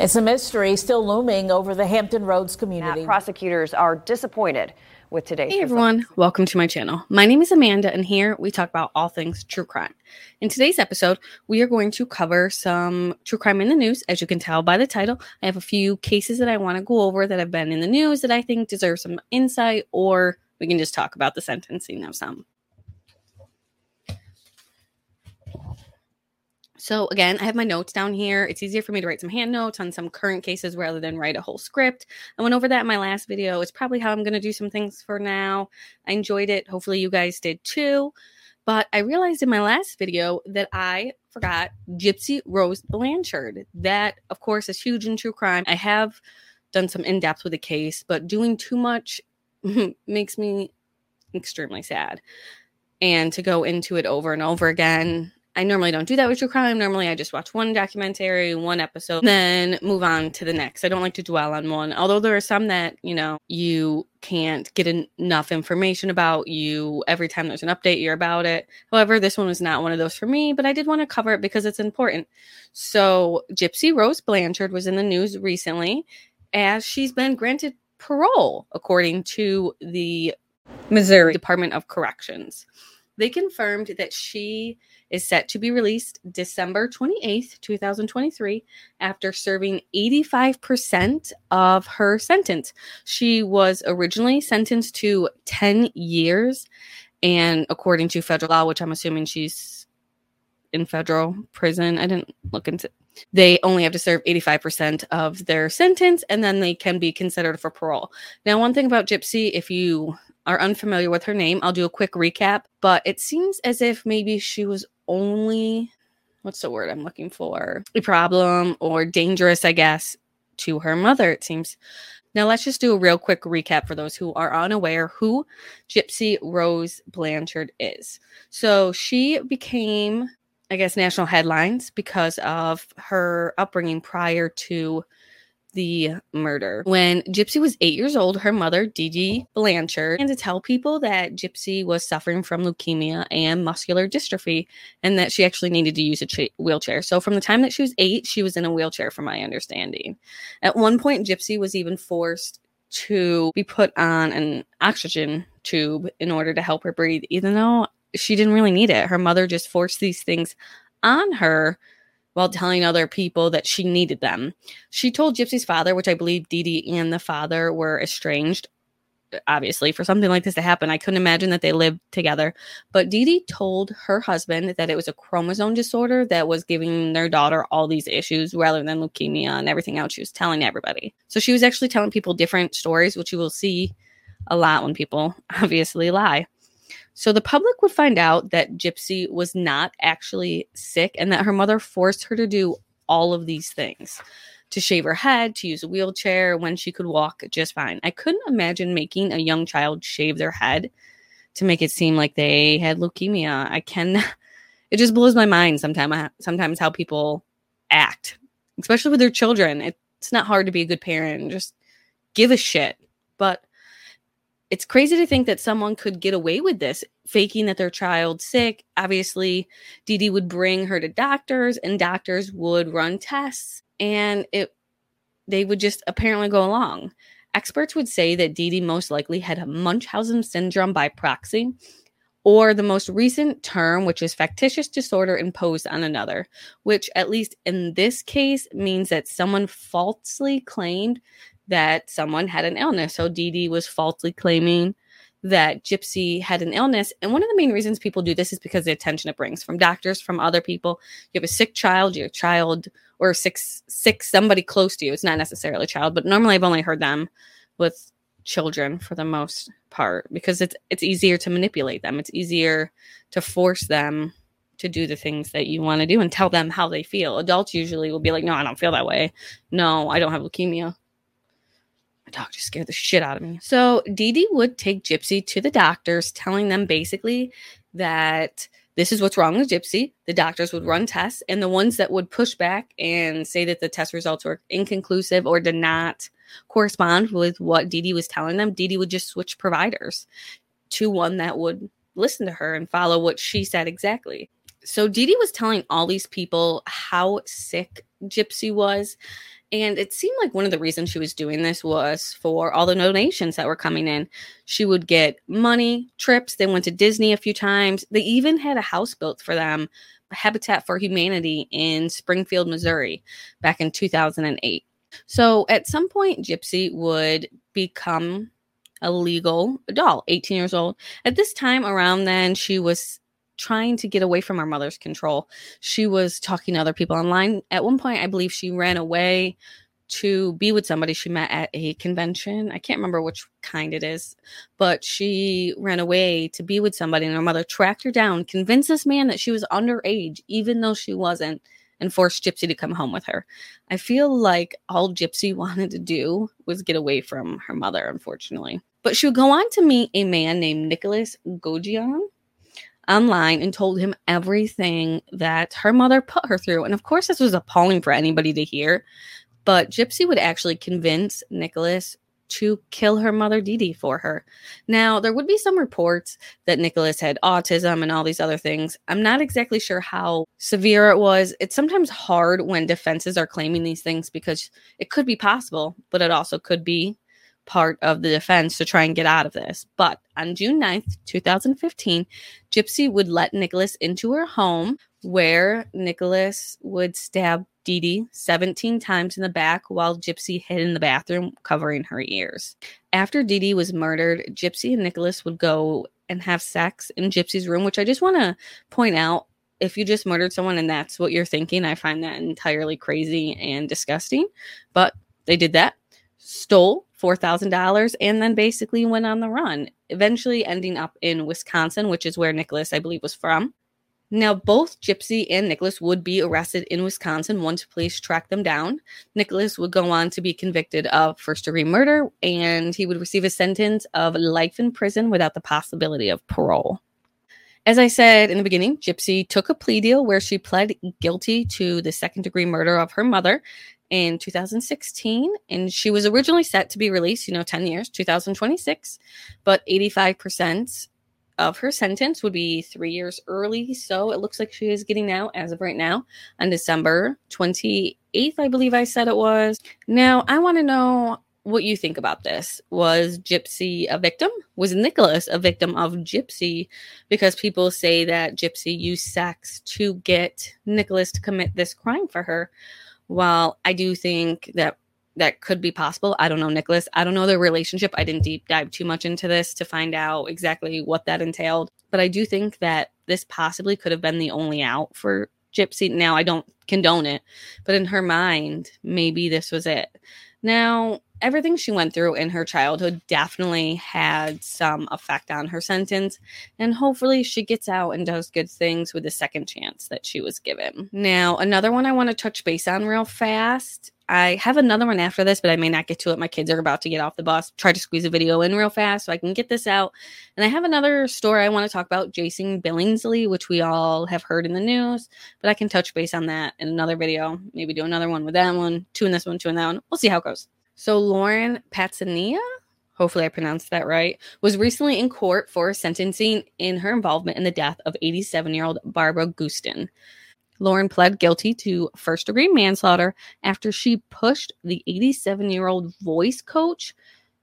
It's a mystery still looming over the Hampton Roads community. Now, prosecutors are disappointed with today's. Hey everyone, results. welcome to my channel. My name is Amanda, and here we talk about all things true crime. In today's episode, we are going to cover some true crime in the news. As you can tell by the title, I have a few cases that I want to go over that have been in the news that I think deserve some insight, or we can just talk about the sentencing of some. So again, I have my notes down here. It's easier for me to write some hand notes on some current cases rather than write a whole script. I went over that in my last video. It's probably how I'm going to do some things for now. I enjoyed it. Hopefully you guys did too. But I realized in my last video that I forgot Gypsy Rose Blanchard. That, of course, is huge in true crime. I have done some in depth with the case, but doing too much makes me extremely sad. And to go into it over and over again, I normally don't do that with true crime. Normally, I just watch one documentary, one episode, then move on to the next. I don't like to dwell on one. Although there are some that, you know, you can't get en- enough information about you every time there's an update, you're about it. However, this one was not one of those for me, but I did want to cover it because it's important. So, Gypsy Rose Blanchard was in the news recently as she's been granted parole, according to the Missouri Department of Corrections. They confirmed that she is set to be released December 28th, 2023, after serving 85% of her sentence. She was originally sentenced to 10 years, and according to federal law, which I'm assuming she's in federal prison, I didn't look into they only have to serve 85% of their sentence and then they can be considered for parole. Now, one thing about Gypsy, if you are unfamiliar with her name, I'll do a quick recap, but it seems as if maybe she was only what's the word I'm looking for? A problem or dangerous, I guess, to her mother, it seems. Now, let's just do a real quick recap for those who are unaware who Gypsy Rose Blanchard is. So, she became, I guess, national headlines because of her upbringing prior to the murder. When Gypsy was eight years old, her mother, Dee Blanchard, began to tell people that Gypsy was suffering from leukemia and muscular dystrophy and that she actually needed to use a ch- wheelchair. So, from the time that she was eight, she was in a wheelchair, from my understanding. At one point, Gypsy was even forced to be put on an oxygen tube in order to help her breathe, even though she didn't really need it. Her mother just forced these things on her while telling other people that she needed them. She told Gypsy's father, which I believe Dee Dee and the father were estranged. Obviously, for something like this to happen, I couldn't imagine that they lived together. But Dee Dee told her husband that it was a chromosome disorder that was giving their daughter all these issues rather than leukemia and everything else she was telling everybody. So she was actually telling people different stories, which you will see a lot when people obviously lie. So the public would find out that Gypsy was not actually sick and that her mother forced her to do all of these things to shave her head, to use a wheelchair when she could walk just fine. I couldn't imagine making a young child shave their head to make it seem like they had leukemia. I can it just blows my mind sometimes uh, sometimes how people act, especially with their children. It's not hard to be a good parent. Just give a shit. It's crazy to think that someone could get away with this, faking that their child's sick. Obviously, Dee Dee would bring her to doctors, and doctors would run tests, and it they would just apparently go along. Experts would say that Dee Dee most likely had Munchausen syndrome by proxy, or the most recent term, which is factitious disorder imposed on another, which, at least in this case, means that someone falsely claimed that someone had an illness. So Dee Dee was falsely claiming that Gypsy had an illness. And one of the main reasons people do this is because the attention it brings from doctors, from other people. You have a sick child, your child, or sick, sick somebody close to you. It's not necessarily a child, but normally I've only heard them with children for the most part because it's it's easier to manipulate them. It's easier to force them to do the things that you want to do and tell them how they feel. Adults usually will be like, "No, I don't feel that way. No, I don't have leukemia." Dog just scared the shit out of me. So Dee Dee would take Gypsy to the doctors, telling them basically that this is what's wrong with Gypsy. The doctors would run tests, and the ones that would push back and say that the test results were inconclusive or did not correspond with what Dee Dee was telling them, Dee Dee would just switch providers to one that would listen to her and follow what she said exactly. So Dee Dee was telling all these people how sick Gypsy was And it seemed like one of the reasons she was doing this was for all the donations that were coming in. She would get money, trips. They went to Disney a few times. They even had a house built for them, Habitat for Humanity in Springfield, Missouri, back in 2008. So at some point, Gypsy would become a legal adult, 18 years old. At this time around then, she was trying to get away from her mother's control. She was talking to other people online. At one point, I believe she ran away to be with somebody she met at a convention. I can't remember which kind it is, but she ran away to be with somebody, and her mother tracked her down, convinced this man that she was underage, even though she wasn't, and forced Gypsy to come home with her. I feel like all Gypsy wanted to do was get away from her mother, unfortunately. But she would go on to meet a man named Nicholas Godejohn online and told him everything that her mother put her through. And of course, this was appalling for anybody to hear. But Gypsy would actually convince Nicholas to kill her mother Dee for her. Now, there would be some reports that Nicholas had autism and all these other things. I'm not exactly sure how severe it was. It's sometimes hard when defenses are claiming these things because it could be possible, but it also could be part of the defense to try and get out of this. But on June 9th, 2015, Gypsy would let Nicholas into her home where Nicholas would stab Dee Dee 17 times in the back while Gypsy hid in the bathroom covering her ears. After Dee Dee was murdered, Gypsy and Nicholas would go and have sex in Gypsy's room, which I just want to point out if you just murdered someone and that's what you're thinking, I find that entirely crazy and disgusting. But they did that, stole $4,000 and then basically went on the run, eventually ending up in Wisconsin, which is where Nicholas, I believe, was from. Now, both Gypsy and Nicholas would be arrested in Wisconsin once police tracked them down. Nicholas would go on to be convicted of first degree murder and he would receive a sentence of life in prison without the possibility of parole. As I said in the beginning, Gypsy took a plea deal where she pled guilty to the second degree murder of her mother in 2016 and she was originally set to be released you know 10 years 2026 but 85% of her sentence would be three years early. So it looks like she is getting out as of right now on december 28th i believe i said it was. Now i want to know what you think about this. Was gypsy a victim? Was nicholas a victim of gypsy? Because people say that gypsy used sex to get nicholas to commit this crime for her while I do think that that could be possible, I don't know, Nicholas. I don't know their relationship. I didn't deep dive too much into this to find out exactly what that entailed. But I do think that this possibly could have been the only out for Gypsy. Now, I don't condone it, but in her mind, maybe this was it. Now, everything she went through in her childhood definitely had some effect on her sentence. And hopefully she gets out and does good things with the second chance that she was given. Now, another one I want to touch base on real fast. I have another one after this, but I may not get to it. My kids are about to get off the bus. Try to squeeze a video in real fast so I can get this out. And I have another story I want to talk about, Jason Billingsley, which we all have heard in the news, but I can touch base on that in another video. Maybe do another one with that one, two in this one, two in that one. We'll see how it goes. So Lauren Pazienza, hopefully I pronounced that right, was recently in court for sentencing in her involvement in the death of 87 year old Barbara Gustern. Lauren pled guilty to first degree manslaughter after she pushed the 87 year old voice coach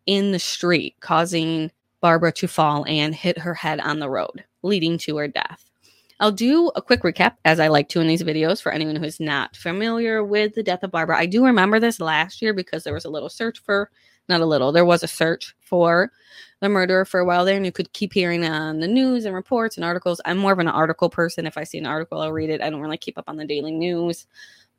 in the street, causing Barbara to fall and hit her head on the road, leading to her death. I'll do a quick recap as I like to in these videos for anyone who's not familiar with the death of Barbara. I do remember this last year because there was a little search for, not a little, there was a search for the murderer for a while there, and you could keep hearing on the news and reports and articles. I'm more of an article person. If I see an article, I'll read it. I don't really keep up on the daily news.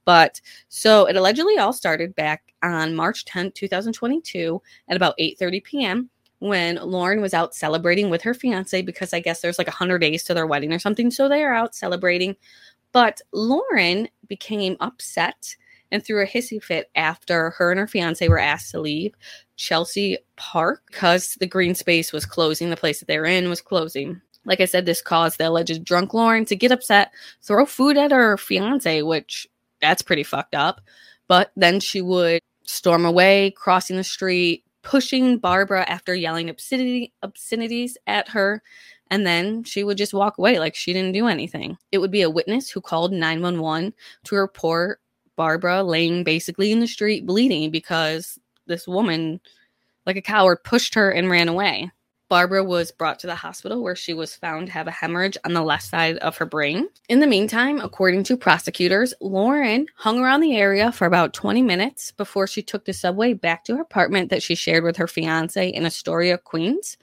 But so it allegedly all started back on March 10th, 2022 at about 8:30 p.m when Lauren was out celebrating with her fiance because I guess there's like 100 days to their wedding or something. So they are out celebrating. But Lauren became upset and threw a hissy fit after her and her fiance were asked to leave Chelsea Park because the green space was closing. The place that they were in was closing. Like I said, this caused the alleged drunk Lauren to get upset, throw food at her fiance, which that's pretty fucked up. But then she would storm away, crossing the street, pushing Barbara after yelling obscenity, obscenities at her. And then she would just walk away like she didn't do anything. It would be a witness who called 911 to report Barbara laying basically in the street bleeding because this woman, like a coward, pushed her and ran away. Barbara was brought to the hospital where she was found to have a hemorrhage on the left side of her brain. In the meantime, according to prosecutors, Lauren hung around the area for about 20 minutes before she took the subway back to her apartment that she shared with her fiance in Astoria, Queens,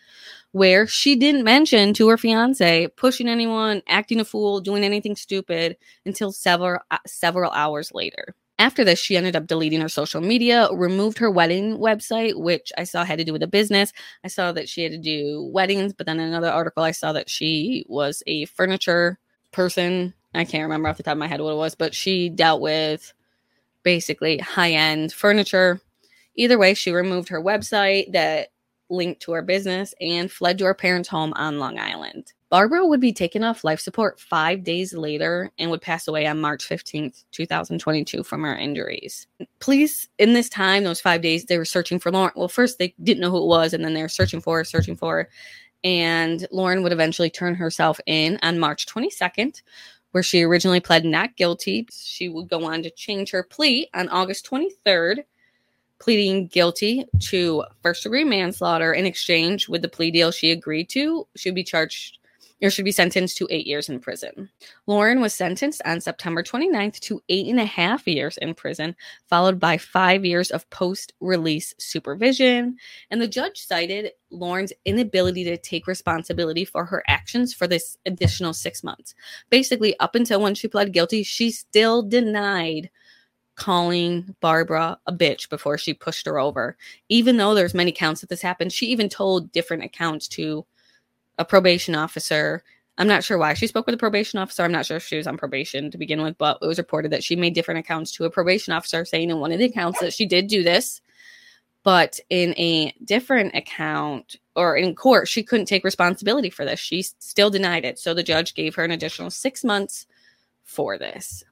where she didn't mention to her fiance pushing anyone, acting a fool, doing anything stupid until several uh, several hours later. After this, she ended up deleting her social media, removed her wedding website, which I saw had to do with a business. I saw that she had to do weddings, but then another article, I saw that she was a furniture person. I can't remember off the top of my head what it was, but she dealt with basically high end furniture. Either way, she removed her website that linked to her business and fled to her parents' home on Long Island. Barbara would be taken off life support five days later and would pass away on March 15th, 2022, from her injuries. Police, in this time, those five days, they were searching for Lauren. Well, first they didn't know who it was, and then they were searching for her, searching for her. And Lauren would eventually turn herself in on March 22nd, where she originally pled not guilty. She would go on to change her plea on August 23rd pleading guilty to first degree manslaughter in exchange with the plea deal she agreed to. She would be charged or should be sentenced to eight years in prison. Lauren was sentenced on September 29th to eight and a half years in prison, followed by five years of post release supervision. And the judge cited Lauren's inability to take responsibility for her actions for this additional six months. Basically, up until when she pled guilty, she still denied calling Barbara a bitch before she pushed her over. Even though there's many counts that this happened, she even told different accounts to a probation officer. I'm not sure why she spoke with a probation officer. I'm not sure if she was on probation to begin with, but it was reported that she made different accounts to a probation officer saying in one of the accounts that she did do this. But in a different account or in court, she couldn't take responsibility for this. She still denied it. So the judge gave her an additional six months for this.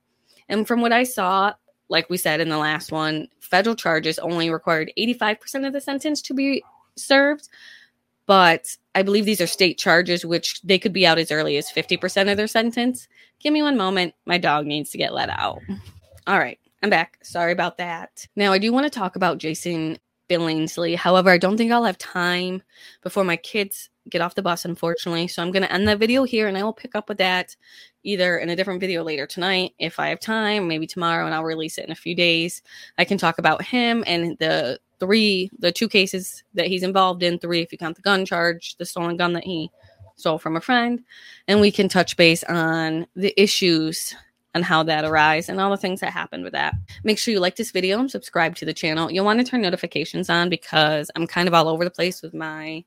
And from what I saw, like we said in the last one, federal charges only required 85% of the sentence to be served but I believe these are state charges, which they could be out as early as 50% of their sentence. Give me one moment. My dog needs to get let out. All right, I'm back. Sorry about that. Now, I do want to talk about Jason Billingsley. However, I don't think I'll have time before my kids get off the bus, unfortunately. So I'm going to end the video here and I will pick up with that either in a different video later tonight if I have time, maybe tomorrow, and I'll release it in a few days. I can talk about him and the three, the two cases that he's involved in, three if you count the gun charge, the stolen gun that he stole from a friend, and we can touch base on the issues and how that arise and all the things that happened with that. Make sure you like this video and subscribe to the channel. You'll want to turn notifications on because I'm kind of all over the place with my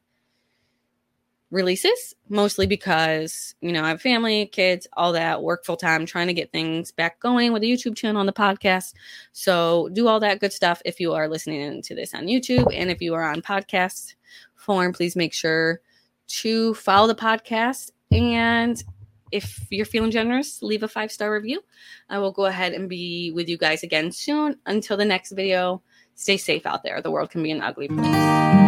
releases, mostly because, you know, I have family, kids, all that, work full time, trying to get things back going with the YouTube channel and the podcast. So do all that good stuff if you are listening to this on YouTube. And if you are on podcast form, please make sure to follow the podcast. And if you're feeling generous, leave a five star review. I will go ahead and be with you guys again soon. Until the next video, stay safe out there. The world can be an ugly place.